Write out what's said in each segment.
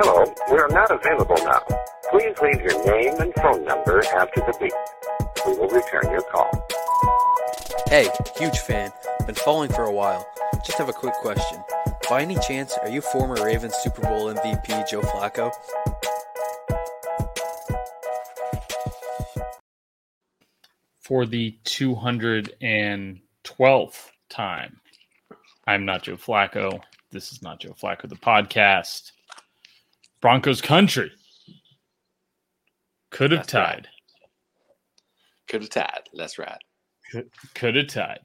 Hello, we are not available now. Please leave your name and phone number after the beep. We will return your call. Hey, huge fan. Been following for a while. Just have a quick question. By any chance, are you former Ravens Super Bowl MVP Joe Flacco? For the 212th time, I'm not Joe Flacco. This is not Joe Flacco, the podcast. Broncos country could have That's tied. right. Could have tied. That's right. Could have tied.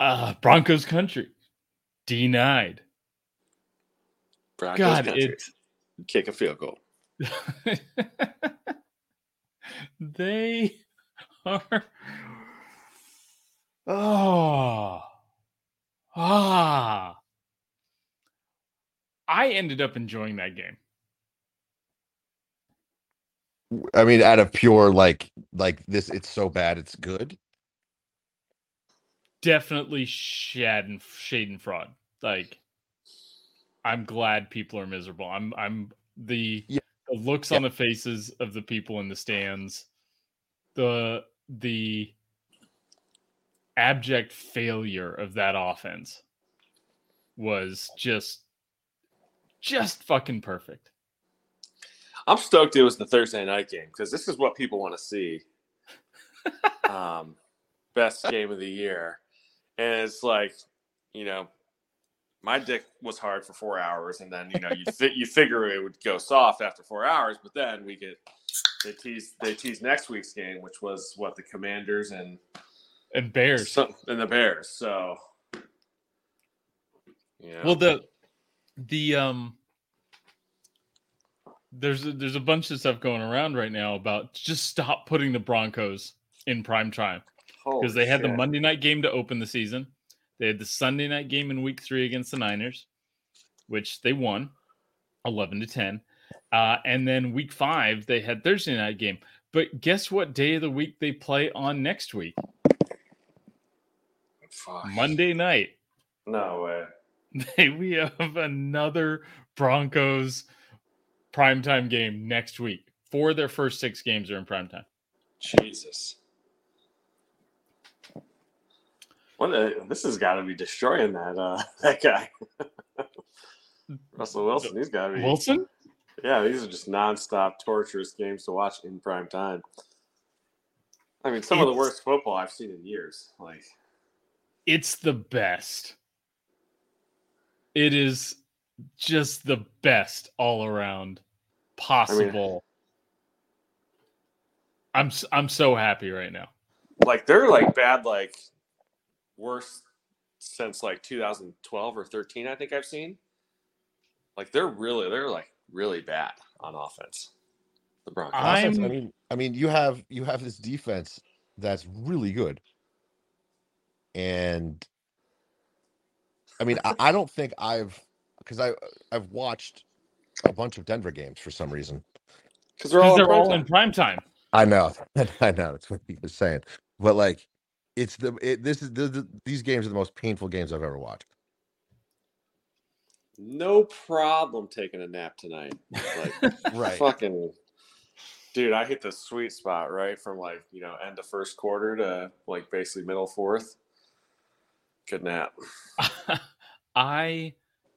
Uh, Broncos country denied. Broncos God, country. it Kick a field goal. they are oh ah i ended up enjoying that game I mean, out of pure like like this, it's so bad, it's good. definitely shad and shade and fraud like i'm glad people are miserable i'm i'm the, Yeah. the looks on the faces of the people in the stands the the abject failure of that offense was just just fucking perfect I'm stoked it was the Thursday night game because this is what people want to see. um, best game of the year. And it's like, you know, my dick was hard for four hours, and then you know you fi- you figure it would go soft after four hours, but then we get they tease they tease next week's game, which was what the Commanders and and bears some, and the Bears. So, yeah. Well, the the um there's a, there's a bunch of stuff going around right now about just stop putting the Broncos in prime time because they had the Monday night game to open the season. They had the Sunday night game in week 3 against the Niners, which they won 11 to 10. Uh, and then week 5 they had Thursday night game. But guess what day of the week they play on next week? Fuck. Monday night. No way. We have another Broncos primetime game next week. Four of their first six games are in primetime. Jesus. What a, this has got to be destroying that uh, that guy. Russell Wilson, he's got to be. Wilson? Yeah, these are just nonstop torturous games to watch in prime time. I mean, some of the worst football I've seen in years. Like, It's the best. It is just the best all around possible. I'm s- I'm so happy right now. like they're like bad, like worst since like 2012 or 13. I think I've seen. Like they're really, they're like really bad on offense. The Broncos. I mean, I mean, you have you have this defense that's really good, and I mean, I, I don't think I've because I I've watched a bunch of Denver games for some reason. Because they're 'Cause all, they're all in prime time. I know, I know, that's what he was saying, but like, it's the it, this is the, the, these games are the most painful games I've ever watched. No problem taking a nap tonight. Like Right. fucking dude, I hit the sweet spot right from like, you know, end of first quarter to like basically middle fourth. Good nap. I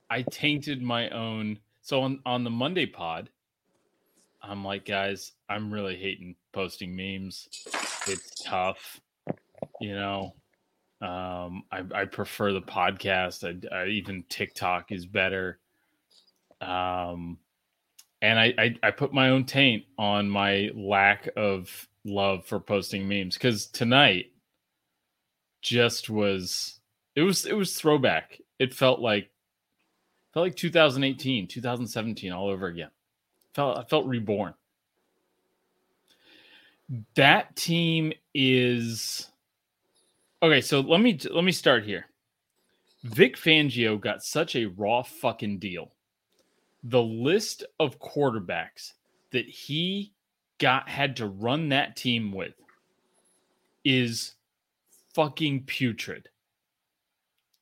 I tainted my own. So on on the Monday pod, I'm like, guys, I'm really hating posting memes. It's tough, you know. Um, I I prefer the podcast. I, I even TikTok is better. Um, and I, I I put my own taint on my lack of love for posting memes because tonight just was it was it was throwback. It felt like felt like 2018, 2017 all over again. Felt I felt reborn. That team is Okay, so let me let me start here. Vic Fangio got such a raw fucking deal. The list of quarterbacks that he got had to run that team with is fucking putrid.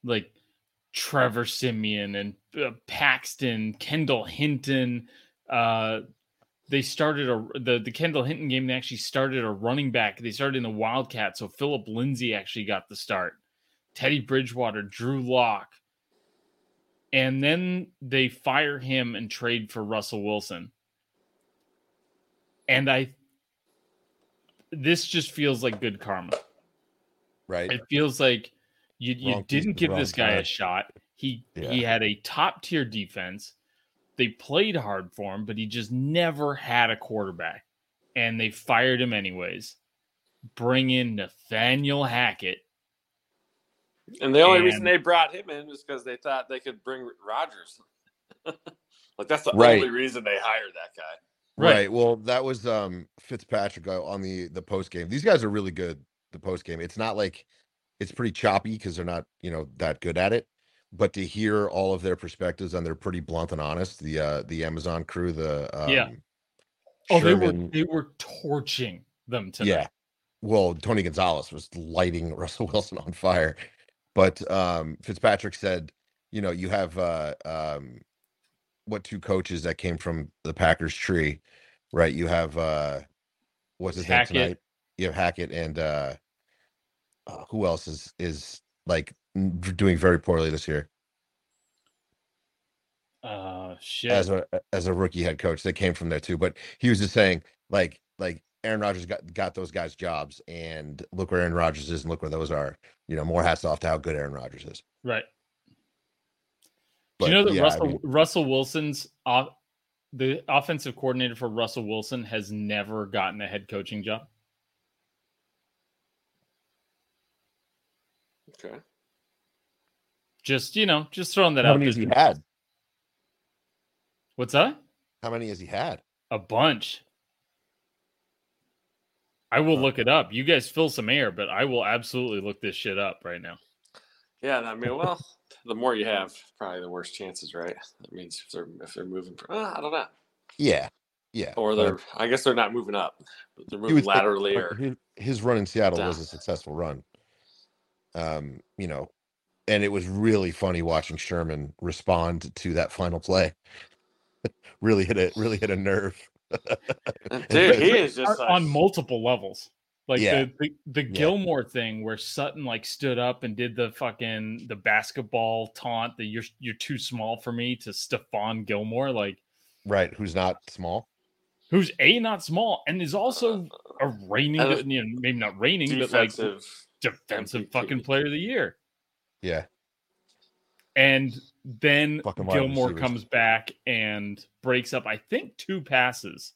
Like Trevor Siemian and uh, Paxton, Kendall Hinton. Uh, they started a the the Kendall Hinton game. They actually started a running back. They started in the Wildcat, so Phillip Lindsay actually got the start. Teddy Bridgewater, Drew Lock, and then they fire him and trade for Russell Wilson. And I, this just feels like good karma. Right. It feels like you you Wrong didn't give this guy a shot. He Yeah. he had a top tier defense. They played hard for him, but he just never had a quarterback. And they fired him anyways. Bring in Nathaniel Hackett. And the only reason they brought him in was because they thought they could bring Rodgers. like that's the Right. only reason they hired that guy. Right. Right. Well, that was um Fitzpatrick uh, on the the post game. These guys are really good. The post game. It's not like it's pretty choppy because they're not you know that good at it. But to hear all of their perspectives and they're pretty blunt and honest. The uh the Amazon crew, the um, Yeah. Oh, they were they were torching them to yeah. Well, Tony Gonzalez was lighting Russell Wilson on fire. But um Fitzpatrick said, you know, you have uh um what two coaches that came from the Packers tree, right? You have uh what's his Hackett. name tonight? You have Hackett and uh, uh who else is is like n- doing very poorly this year Uh shit. as a as a rookie head coach. They came from there too. But he was just saying like like Aaron Rodgers got got those guys jobs and look where Aaron Rodgers is and look where those are. You know, more hats off to how good Aaron Rodgers is. right. Do you know that yeah, I Russell mean- Russell Wilson's off, the offensive coordinator for Russell Wilson has never gotten a head coaching job? Okay. Just you know, just throwing that how out. many has he had? What's that? How many has he had? A bunch. I will Huh. look it up. You guys fill some air, but I will absolutely look this shit up right now. Yeah, I mean, well, the more you have, probably the worse chances, right? That means if they're if they're moving, uh, I don't know, Yeah. Yeah. or they're I guess they're not moving up, but they're moving would think, laterally or his, his run in Seattle was a successful run. Um, you know, and it was really funny watching Sherman respond to that final play. really hit a really hit a nerve. dude, he is On- just like, on multiple levels. Like Yeah. the, the the Yeah. Gilmore thing where Sutton like stood up and did the fucking the basketball taunt that you're you're too small for me to Stephon Gilmore, like Right, who's not small. who's a not small and is also a reigning, Uh, you know, maybe not reigning, but like defensive. defensive fucking player of the year. Yeah. And then Fucking Gilmore comes back and breaks up, I think, two passes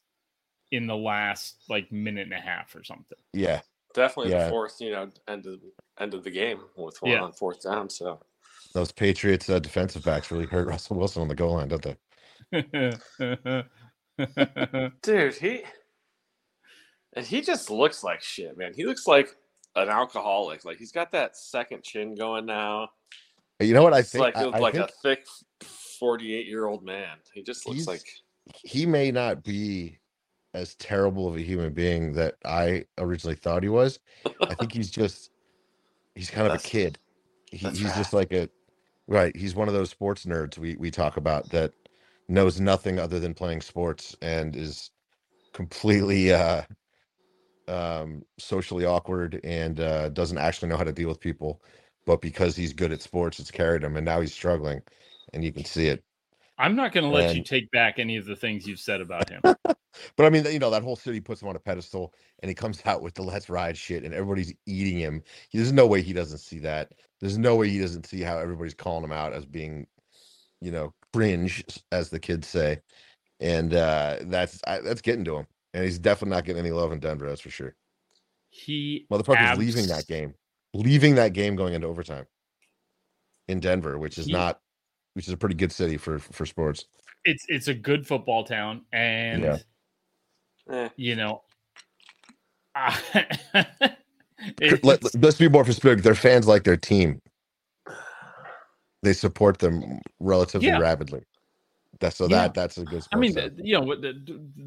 in the last like minute and a half or something. Yeah. Definitely Yeah. the fourth, you know, end of end of the game with one Yeah. on fourth down. So Those Patriots uh, defensive backs really hurt Russell Wilson on the goal line, don't they? dude, he and he just looks like shit, man. He looks like an alcoholic. Like he's got that second chin going now. You know what I think? like I, I like think a thick forty-eight year old man. He just looks like he may not be as terrible of a human being that I originally thought he was. I think he's just he's kind of a kid. He, he's just like a right. He's one of those sports nerds we we talk about that knows nothing other than playing sports and is completely uh um socially awkward and uh doesn't actually know how to deal with people but because he's good at sports it's carried him and now he's struggling and you can see it I'm not going to let you take back any of the things you've said about him. But I mean, you know, that whole city puts him on a pedestal and he comes out with the let's ride shit and everybody's eating him. There's no way he doesn't see that. There's no way he doesn't see how everybody's calling him out as being, you know, cringe, as the kids say. And uh that's I, that's getting to him. And he's definitely not getting any love in Denver, that's for sure. He Motherfucker's leaving that game. Leaving that game going into overtime in Denver, which is He- not which is a pretty good city for for sports. It's it's a good football town, and Yeah. eh, you know, I- let, let's be more specific. Their fans like their team. They support them relatively Yeah. rapidly. So Yeah. that that's a good. I mean, the, you know, what the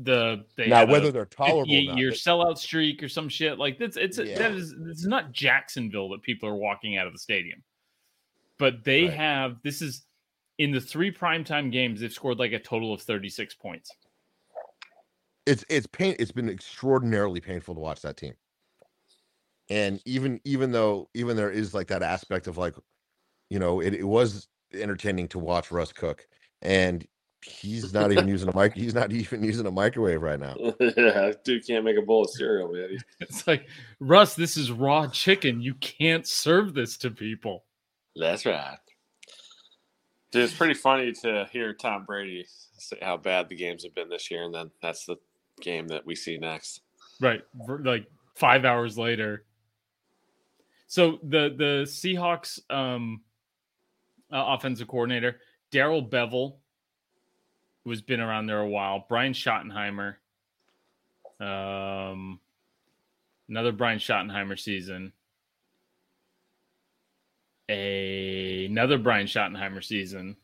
the they now whether they're tolerable, or 58 not, year sellout streak or some shit like that's it's Yeah. that is it's not Jacksonville that people are walking out of the stadium. but they Right. have this is in the three primetime games, they've scored like a total of 36 points. it's it's pain it's been extraordinarily painful to watch that team and even even though even there is like that aspect of like you know it, it was entertaining to watch russ cook and he's not even using a mic he's not even using a microwave right now yeah, dude can't make a bowl of cereal, man. It's like, Russ, this is raw chicken. You can't serve this to people. That's right. Dude, it's pretty funny to hear Tom Brady say how bad the games have been this year, and then that's the game that we see next. Right. Like five hours later. So the the Seahawks um uh, offensive coordinator, Darrell Bevell, who's been around there a while, Brian Schottenheimer, um another Brian Schottenheimer season. A, another Brian Schottenheimer season.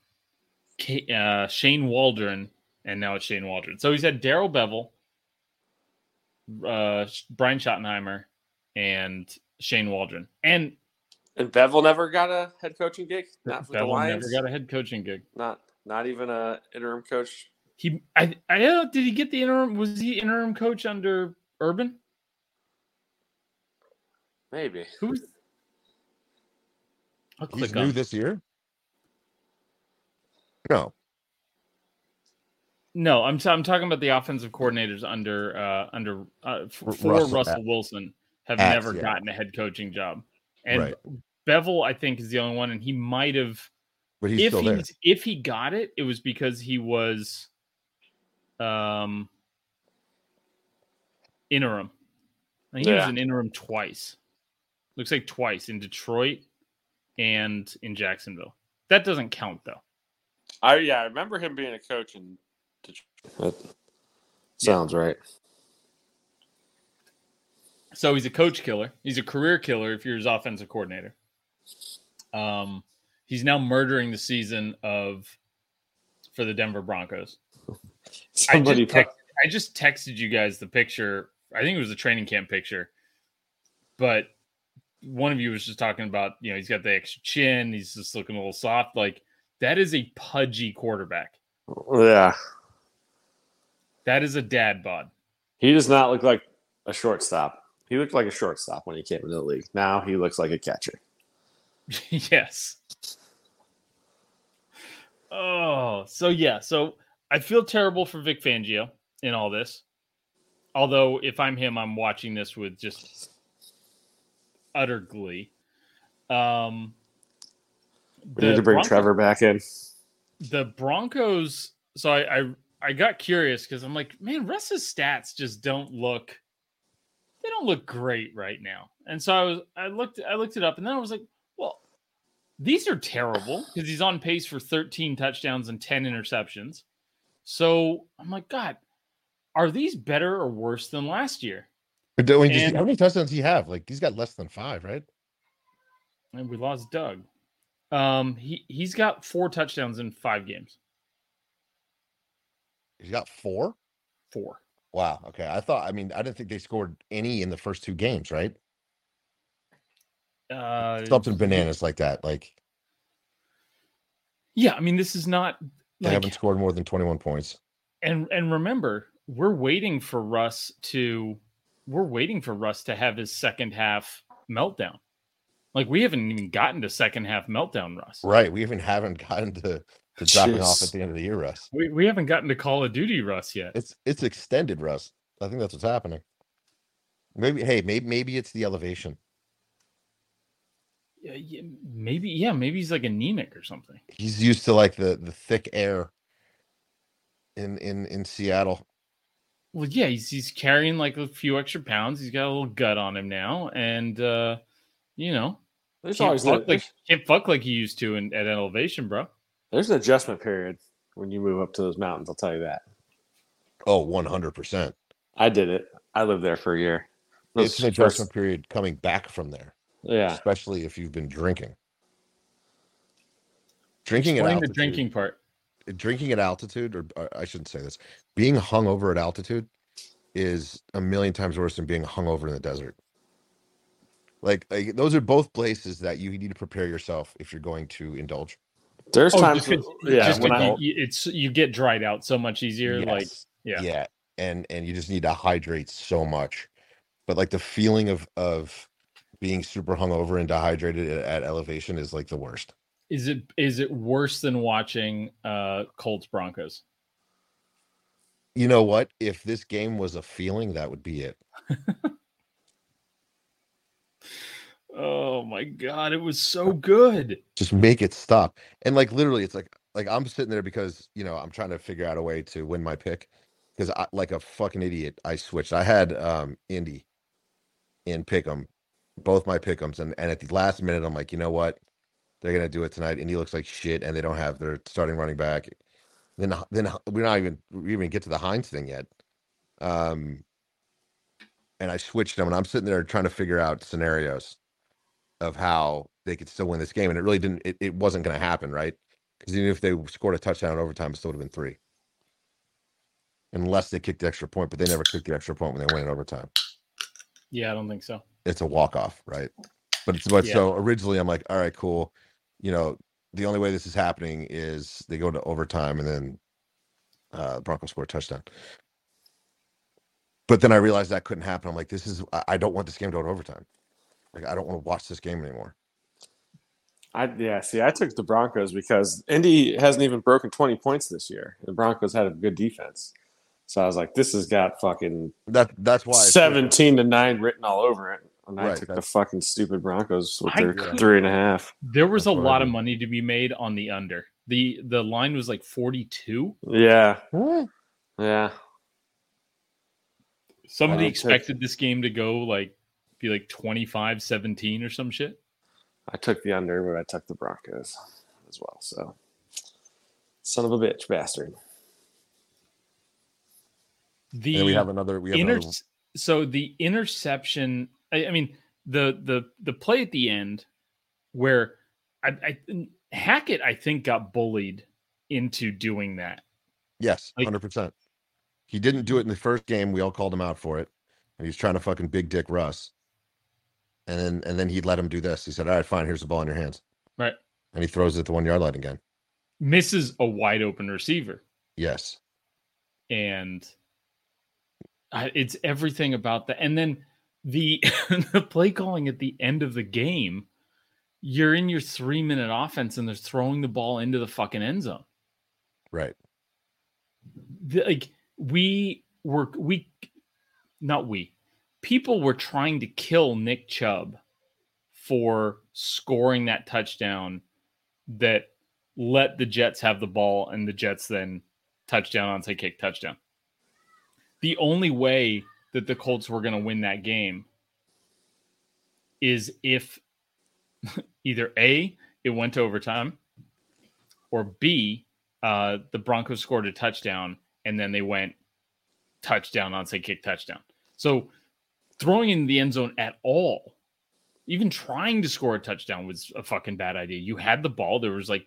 K, uh, Shane Waldron, and now it's Shane Waldron. So he's had Darrell Bevell, uh, Brian Schottenheimer, and Shane Waldron. And And Bevell never got a head coaching gig. Not for the Bevell Lions. never got a head coaching gig. Not not even a interim coach. He, I, I don't know. Did he get the interim? Was he interim coach under Urban? Maybe. Who's? I'll he's new on. this year no No, I'm t- I'm talking about the offensive coordinators under uh under uh, f- R- for Russell Russell, At- Wilson have Ats, never yeah. gotten a head coaching job, and Right. Bevell I think is the only one, and he might have but he's if still he there was, if he got it, it was because he was um interim. I think he was an interim twice. Looks like twice in Detroit and in Jacksonville. That doesn't count though. I yeah, I remember him being a coach in Detroit. That sounds right. So he's a coach killer. He's a career killer if you're his offensive coordinator. Um, he's now murdering the season of for the Denver Broncos. Somebody I just, text, I just texted you guys the picture. I think it was a training camp picture, but one of you was just talking about you know he's got the extra chin. He's just looking a little soft. Like that is a pudgy quarterback. yeah. That is a dad bod. He does not look like a shortstop. He looked like a shortstop when he came into the league. Now he looks like a catcher. yes. Oh, so yeah, so I feel terrible for Vic Fangio in all this. Although if I'm him, I'm watching this with just utter glee. Um We need to bring Trevor back in. the Broncos. So I I, I got curious because I'm like, man, Russ's stats just don't look. They don't look great right now. And so I was I looked I looked it up and then I was like, these are terrible because he's on pace for 13 touchdowns and 10 interceptions. So I'm like, God, are these better or worse than last year? But do- when you see- And- how many touchdowns he have like he's got less than five right And we lost Doug. Um, he he's got four touchdowns in five games. he's got four Four. wow okay i thought i mean i didn't think they scored any in the first two games right Uh, something bananas like that like Yeah, I mean, this is not they like, haven't scored more than 21 points and and remember, we're waiting for Russ to we're waiting for Russ to have his second half meltdown. Like we haven't even gotten to second half meltdown, Russ. right we even haven't gotten to, to dropping off at the end of the year russ We, we haven't gotten to Call of Duty Russ yet. it's it's extended russ i think that's what's happening maybe hey maybe maybe it's the elevation Yeah, yeah, maybe yeah, maybe he's like anemic or something. he's used to like the the thick air in in in seattle Well, yeah, he's he's carrying like a few extra pounds. He's got a little gut on him now, and uh, you know, There's can't always fuck an, like can't fuck like he used to in, at elevation, bro. there's an adjustment period when you move up to those mountains. I'll tell you that. oh 100% I did it. I lived there for a year. Those it's an first- adjustment period coming back from there Yeah. especially if you've been drinking drinking at Explain the altitude, drinking part. drinking at altitude or, or i shouldn't say this being hungover at altitude is a million times worse than being hungover in the desert Like, like those are both places that you need to prepare yourself if you're going to indulge. There's Oh, times, just 'cause- yeah, just when 'cause I, you, you- it's you get dried out so much easier. Like Yes. yeah. yeah and and you just need to hydrate so much but like the feeling of of being super hungover and dehydrated at, at elevation is like the worst. Is it is it worse than watching uh Colts Broncos? you know what? If this game was a feeling that would be it. Oh my god, it was so good. just make it stop. And like literally it's like like i'm sitting there because you know i'm trying to figure out a way to win my pick because i like a fucking idiot i switched. I had um indy in pick'em both my pick'ems and, and at the last minute i'm like you know what? They're gonna do it tonight indy looks like shit and they don't have their starting running back. Then then we're not even we even get to the hines thing yet um and i switched them and i'm sitting there trying to figure out scenarios of how they could still win this game and it really didn't it, it wasn't going to happen right? Because even if they scored a touchdown in overtime it still would have been three. Unless they kicked the extra point but they never kicked the extra point when they went in overtime. Yeah, I don't think so. It's a walk off right but it's but Yeah. so originally i'm like all right cool you know the only way this is happening is they go to overtime and then uh broncos score a touchdown but then i realized that couldn't happen i'm like this is i, I don't want this game to go to overtime like i don't want to watch this game anymore I yeah, see, I took the Broncos because Indy hasn't even broken 20 points this year. The Broncos had a good defense. So I was like, this has got fucking that that's why 17 to 9 written all over it. And I Right, took the fucking stupid Broncos with I their could- three and a half. There was That's a what I lot of money to be made on the under. The the line was like 42. Yeah. Huh? Yeah. Somebody Wow. expected this game to go like be like 25 17 or some shit. I took the under, but I took the Broncos as well. So, son of a bitch, bastard. The and we have another we have inter- another, so the interception I, I mean the the the play at the end where I, I Hackett I think got bullied into doing that. yes like- 100% he didn't do it in the first game. We all called him out for it. And he's trying to fucking big dick russ. And then and then he let him do this. He said all right fine here's the ball in your hands. Right. and he throws it at the one yard line again. Misses a wide open receiver. Yes. And uh, it's everything about that. And then the the play calling at the end of the game, you're in your three minute offense and they're throwing the ball into the fucking end zone. right the, like we were we not we people were trying to kill Nick Chubb for scoring that touchdown that let the Jets have the ball and the Jets then touchdown on onside kick touchdown. The only way that the Colts were going to win that game is if either A it went to overtime or B uh, the Broncos scored a touchdown and then they went touchdown onside kick touchdown. So throwing in the end zone at all, even trying to score a touchdown was a fucking bad idea. You had the ball. There was like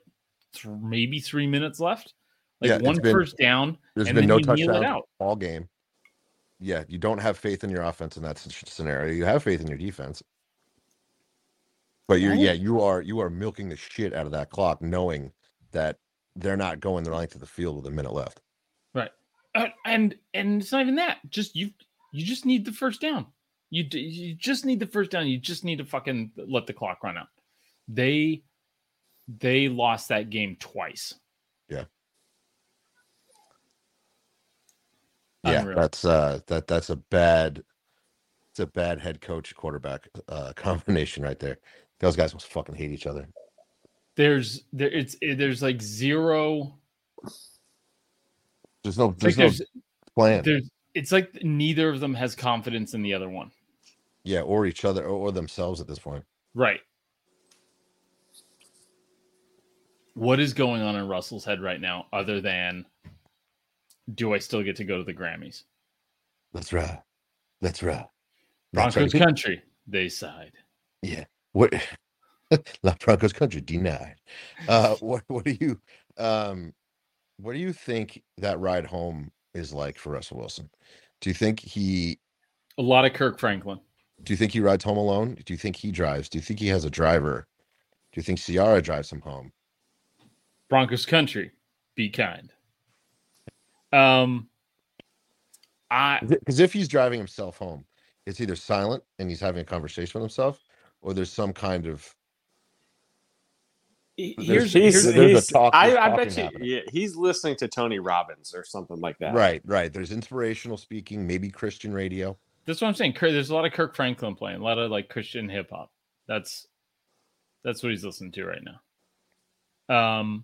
th- maybe three minutes left, like Yeah, one been- first down, there's and been then no you kneel it out. all game yeah you don't have faith in your offense in that s- scenario you have faith in your defense but you're Right. yeah you are you are milking the shit out of that clock knowing that they're not going the length of the field with a minute left Uh, and and it's not even that. Just you you just need the first down. You d- you just need the first down. You just need to fucking let the clock run out. They they lost that game twice. Yeah Unreal. that's uh that that's a bad it's a bad head coach quarterback uh combination right there those guys must fucking hate each other There's there it's it, there's like zero. there's no It's like there's no plan there's it's like neither of them has confidence in the other one. yeah or each other or, or themselves at this point Right. What is going on in Russell's head right now, other than do I still get to go to the Grammys? that's right that's right That's Broncos right. country, they sighed. Yeah. What La Broncos country denied. Uh what what do you um what do you think that ride home is like for Russell Wilson? Do you think he A lot of Kirk Franklin. Do you think he rides home alone? Do you think he drives? Do you think he has a driver? Do you think Ciara drives him home? Broncos country, be kind. Um, I Because if he's driving himself home, it's either silent and he's having a conversation with himself, or there's some kind of here's, he's- here's a he's, talk- I, I bet you happening. yeah, he's listening to Tony Robbins or something like that. right, right. There's inspirational speaking, maybe Christian radio. that's what I'm saying. There's a lot of Kirk Franklin playing, a lot of like Christian hip hop. That's that's what he's listening to right now. Um,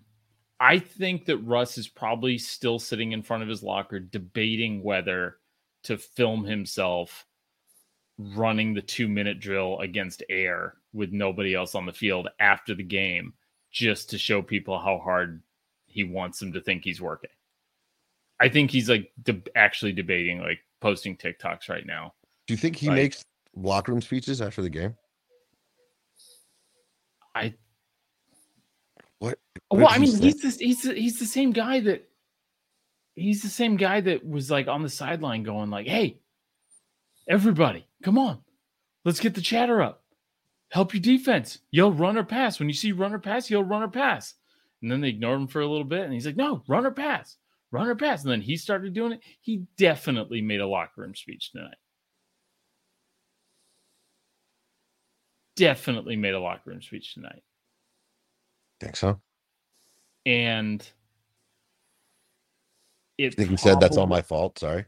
I think that Russ is probably still sitting in front of his locker debating whether to film himself running the two minute drill against air with nobody else on the field after the game just to show people how hard he wants them to think he's working. I think he's like de- actually debating like posting TikToks right now. Do you think he Right. makes locker room speeches after the game? I What? well, I mean, he's the, he's the, he's the same guy that he's the same guy that was like on the sideline going like, "Hey, everybody, come on, let's get the chatter up. Help your defense. Yell run or pass. When you see run or pass, yell run or pass." And then they ignored him for a little bit, and he's like, "No, run or pass, run or pass." And then he started doing it. He definitely made a locker room speech tonight. Definitely made a locker room speech tonight. Think so? and it I think he said that's all my fault. Sorry.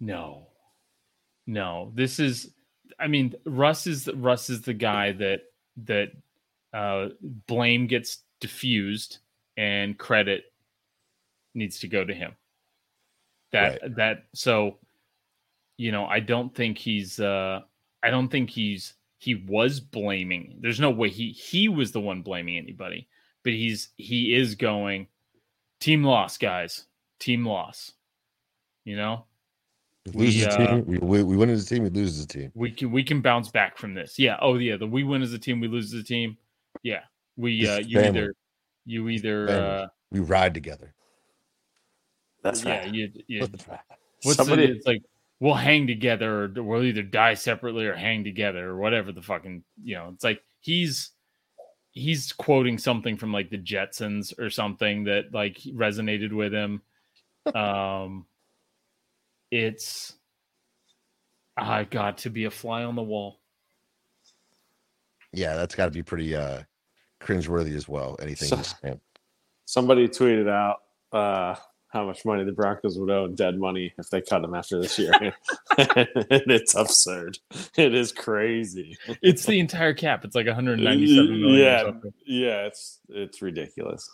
no no this is i mean russ is russ is the guy that that uh blame gets diffused and credit needs to go to him that that so you know i don't think he's uh i don't think he's he was blaming there's no way he he was the one blaming anybody but he's he is going team loss guys team loss you know We lose We, uh, team. We, we, we win as a team. We lose as a team. we can we can bounce back from this yeah oh yeah the we win as a team we lose as a team yeah we This uh you family. either you either Family. uh We ride together. That's yeah right. you, you That's right. what's Somebody- the, it's like we'll hang together or we'll either die separately or hang together or whatever the fucking you know it's like he's he's quoting something from like the jetsons or something that like resonated with him um it's i got to be a fly on the wall Yeah, that's got to be pretty uh cringeworthy as well. Anything So- Somebody tweeted out uh, how much money the Broncos would owe in dead money if they cut him after this year. it's absurd. It is crazy. it's the entire cap it's like 197 million Yeah, yeah, it's it's ridiculous.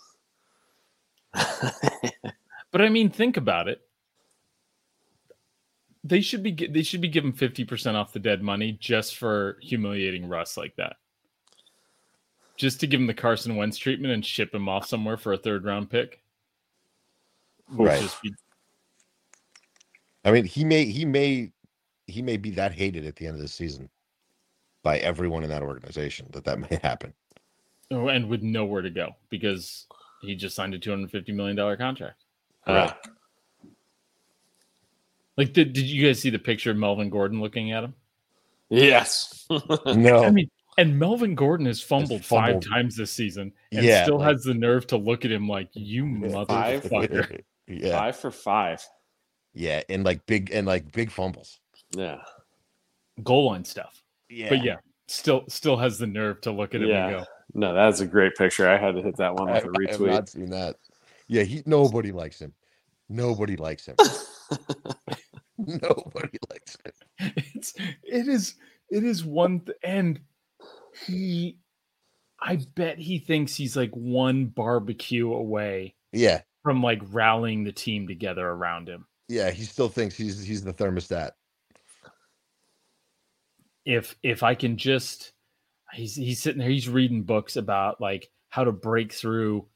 But I mean, think about it. They should be they should be given fifty percent off the dead money just for humiliating Russ like that. Just to give him the Carson Wentz treatment and ship him off somewhere for a third round pick. Would Right. just be- I mean, he may he may he may be that hated at the end of the season by everyone in that organization that that may happen. oh, and with nowhere to go because he just signed a two hundred fifty million dollar contract. Uh, Like, did, did you guys see the picture of Melvin Gordon looking at him? yes. No, I mean, and Melvin Gordon has fumbled, five times this season and Yeah, still like- has the nerve to look at him like, you Five? motherfucker. yeah, Five for five. yeah, and like big and like big fumbles. Yeah. Goal line stuff. Yeah, But yeah, still still has the nerve to look at him Yeah. and go, No, that's a great picture. I had to hit that one I, with a I have retweet. not seen that. Yeah, he nobody likes him. Nobody likes him. nobody likes him. it's it is it is one th- and he I bet he thinks he's like one barbecue away Yeah, from like rallying the team together around him. yeah, he still thinks he's he's the thermostat. if if I can just he's he's sitting there he's reading books about like how to break through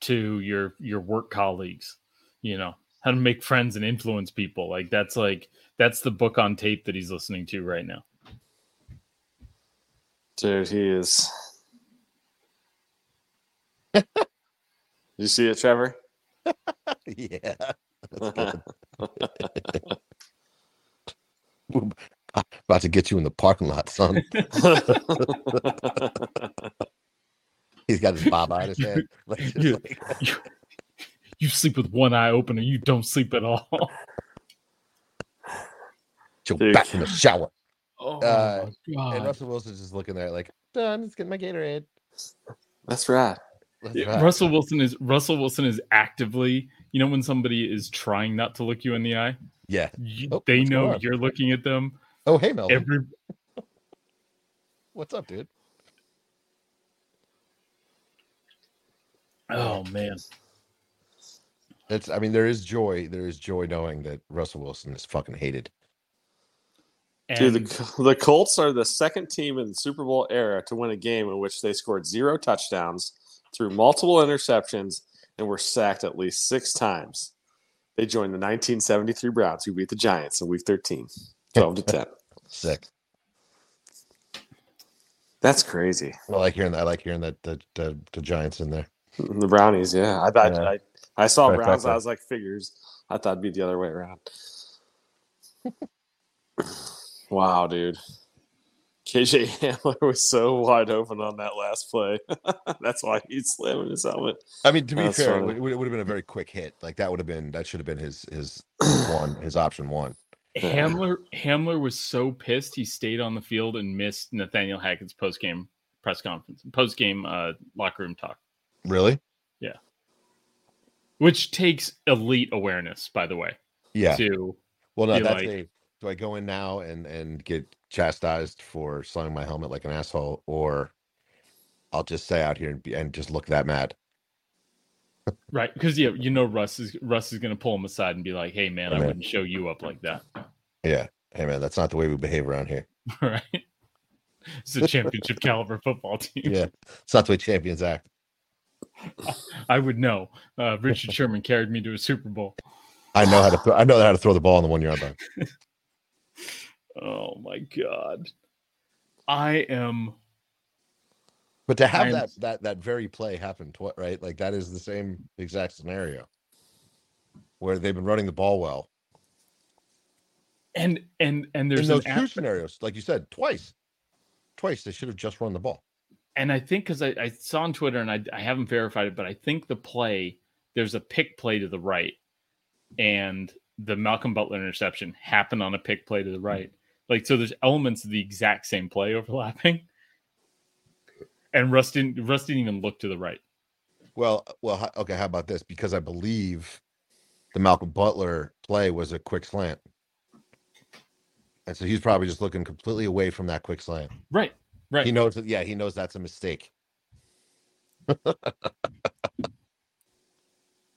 to your your work colleagues, you know, how to make friends and influence people. Like that's like that's the book on tape that he's listening to right now. Dude, he is. you see it, Trevor? yeah. That's good. About to get you in the parking lot, son. He's got his bob on his head. Like, just Yeah. like- you, you sleep with one eye open and you don't sleep at all. Joe Dude. back in the shower. Oh Uh, my And god. Russell Wilson's just looking there like, done, just getting my Gatorade. That's right. That's Yeah. Russell Wilson is Russell Wilson is actively, you know, when somebody is trying not to look you in the eye, Yeah. you, Oh, they know you're looking at them. Oh, hey, Melvin. Every What's up, dude? oh man, It's. I mean, there is joy. There is joy knowing that Russell Wilson is fucking hated. Dude, and the, the Colts are the second team in the Super Bowl era to win a game in which they scored zero touchdowns, threw multiple interceptions, and were sacked at least six times. They joined the 1973 Browns, who beat the Giants in Week 13, 12 to 10. Sick. That's crazy. I like hearing. I like hearing that the the, the Giants in there. The Brownies, yeah. I thought Yeah. I, I saw Right, Browns. right, I was like, figures. I thought it'd be the other way around. wow, dude. KJ Hamler was so wide open on that last play. That's why he's slamming his helmet. I mean, to be That's fair, it funny. would, it would have been a very quick hit. Like that would have been that should have been his his one his option one. Hamler Hamler was so pissed he stayed on the field and missed Nathaniel Hackett's post game press conference, post game uh, locker room talk, Really? Yeah. Which takes elite awareness, by the way. Yeah. To Well, no, that's like- a. Do I go in now and and get chastised for selling my helmet like an asshole, or I'll just stay out here and be, and just look that mad? right because yeah, you know Russ is Russ is gonna pull him aside and be like, "Hey man, I Amen. wouldn't show you up like that." Yeah. Hey man, that's not the way we behave around here. right? It's a championship caliber football team. Yeah. It's not the way champions act. I would know. Uh, Richard Sherman carried me to a Super Bowl. I know how to. Th- I know how to throw the ball on the one yard line. Oh my god. I am But to have I'm- that that that very play happen, tw- right? Like that is the same exact scenario where they've been running the ball well and and and in there's those an two app- scenarios, like you said, twice. Twice they should have just run the ball. and I think because I, I saw on Twitter and I, I haven't verified it, but I think the play there's a pick play to the right, and the Malcolm Butler interception happened on a pick play to the hmm. right. Like so, there's elements of the exact same play overlapping. And Russ didn't Russ didn't even look to the right. Well, well, okay. How about this? Because I believe the Malcolm Butler play was a quick slant, and so he's probably just looking completely away from that quick slant. Right, right. He knows that. Yeah, he knows that's a mistake.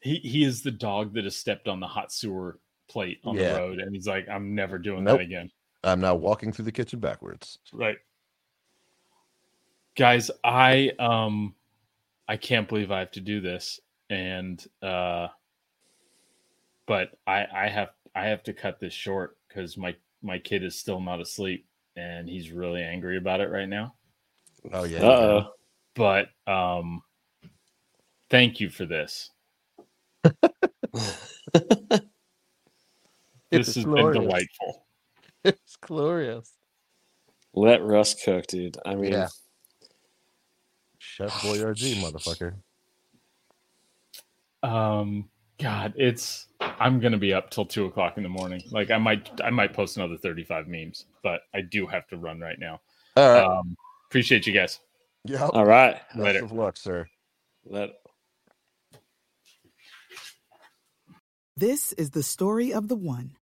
he he is the dog that has stepped on the hot sewer plate on Yeah. the road, and he's like, I'm never doing Nope. that again. I'm now walking through the kitchen backwards. Right. Guys, I um I can't believe I have to do this and uh but I I have I have to cut this short cuz my my kid is still not asleep and he's really angry about it right now. Oh yeah. Uh-oh. But um thank you for this. This It's has been delightful. It's glorious. Let Russ cook, dude. I mean, Yeah. Chef Boyardee, motherfucker. Um, God, it's I'm gonna be up till two o'clock in the morning. Like I might I might post another 35 memes, but I do have to run right now. All right. Um, appreciate you guys. yep. all right. Best later. of luck, sir. Let This is the story of the one.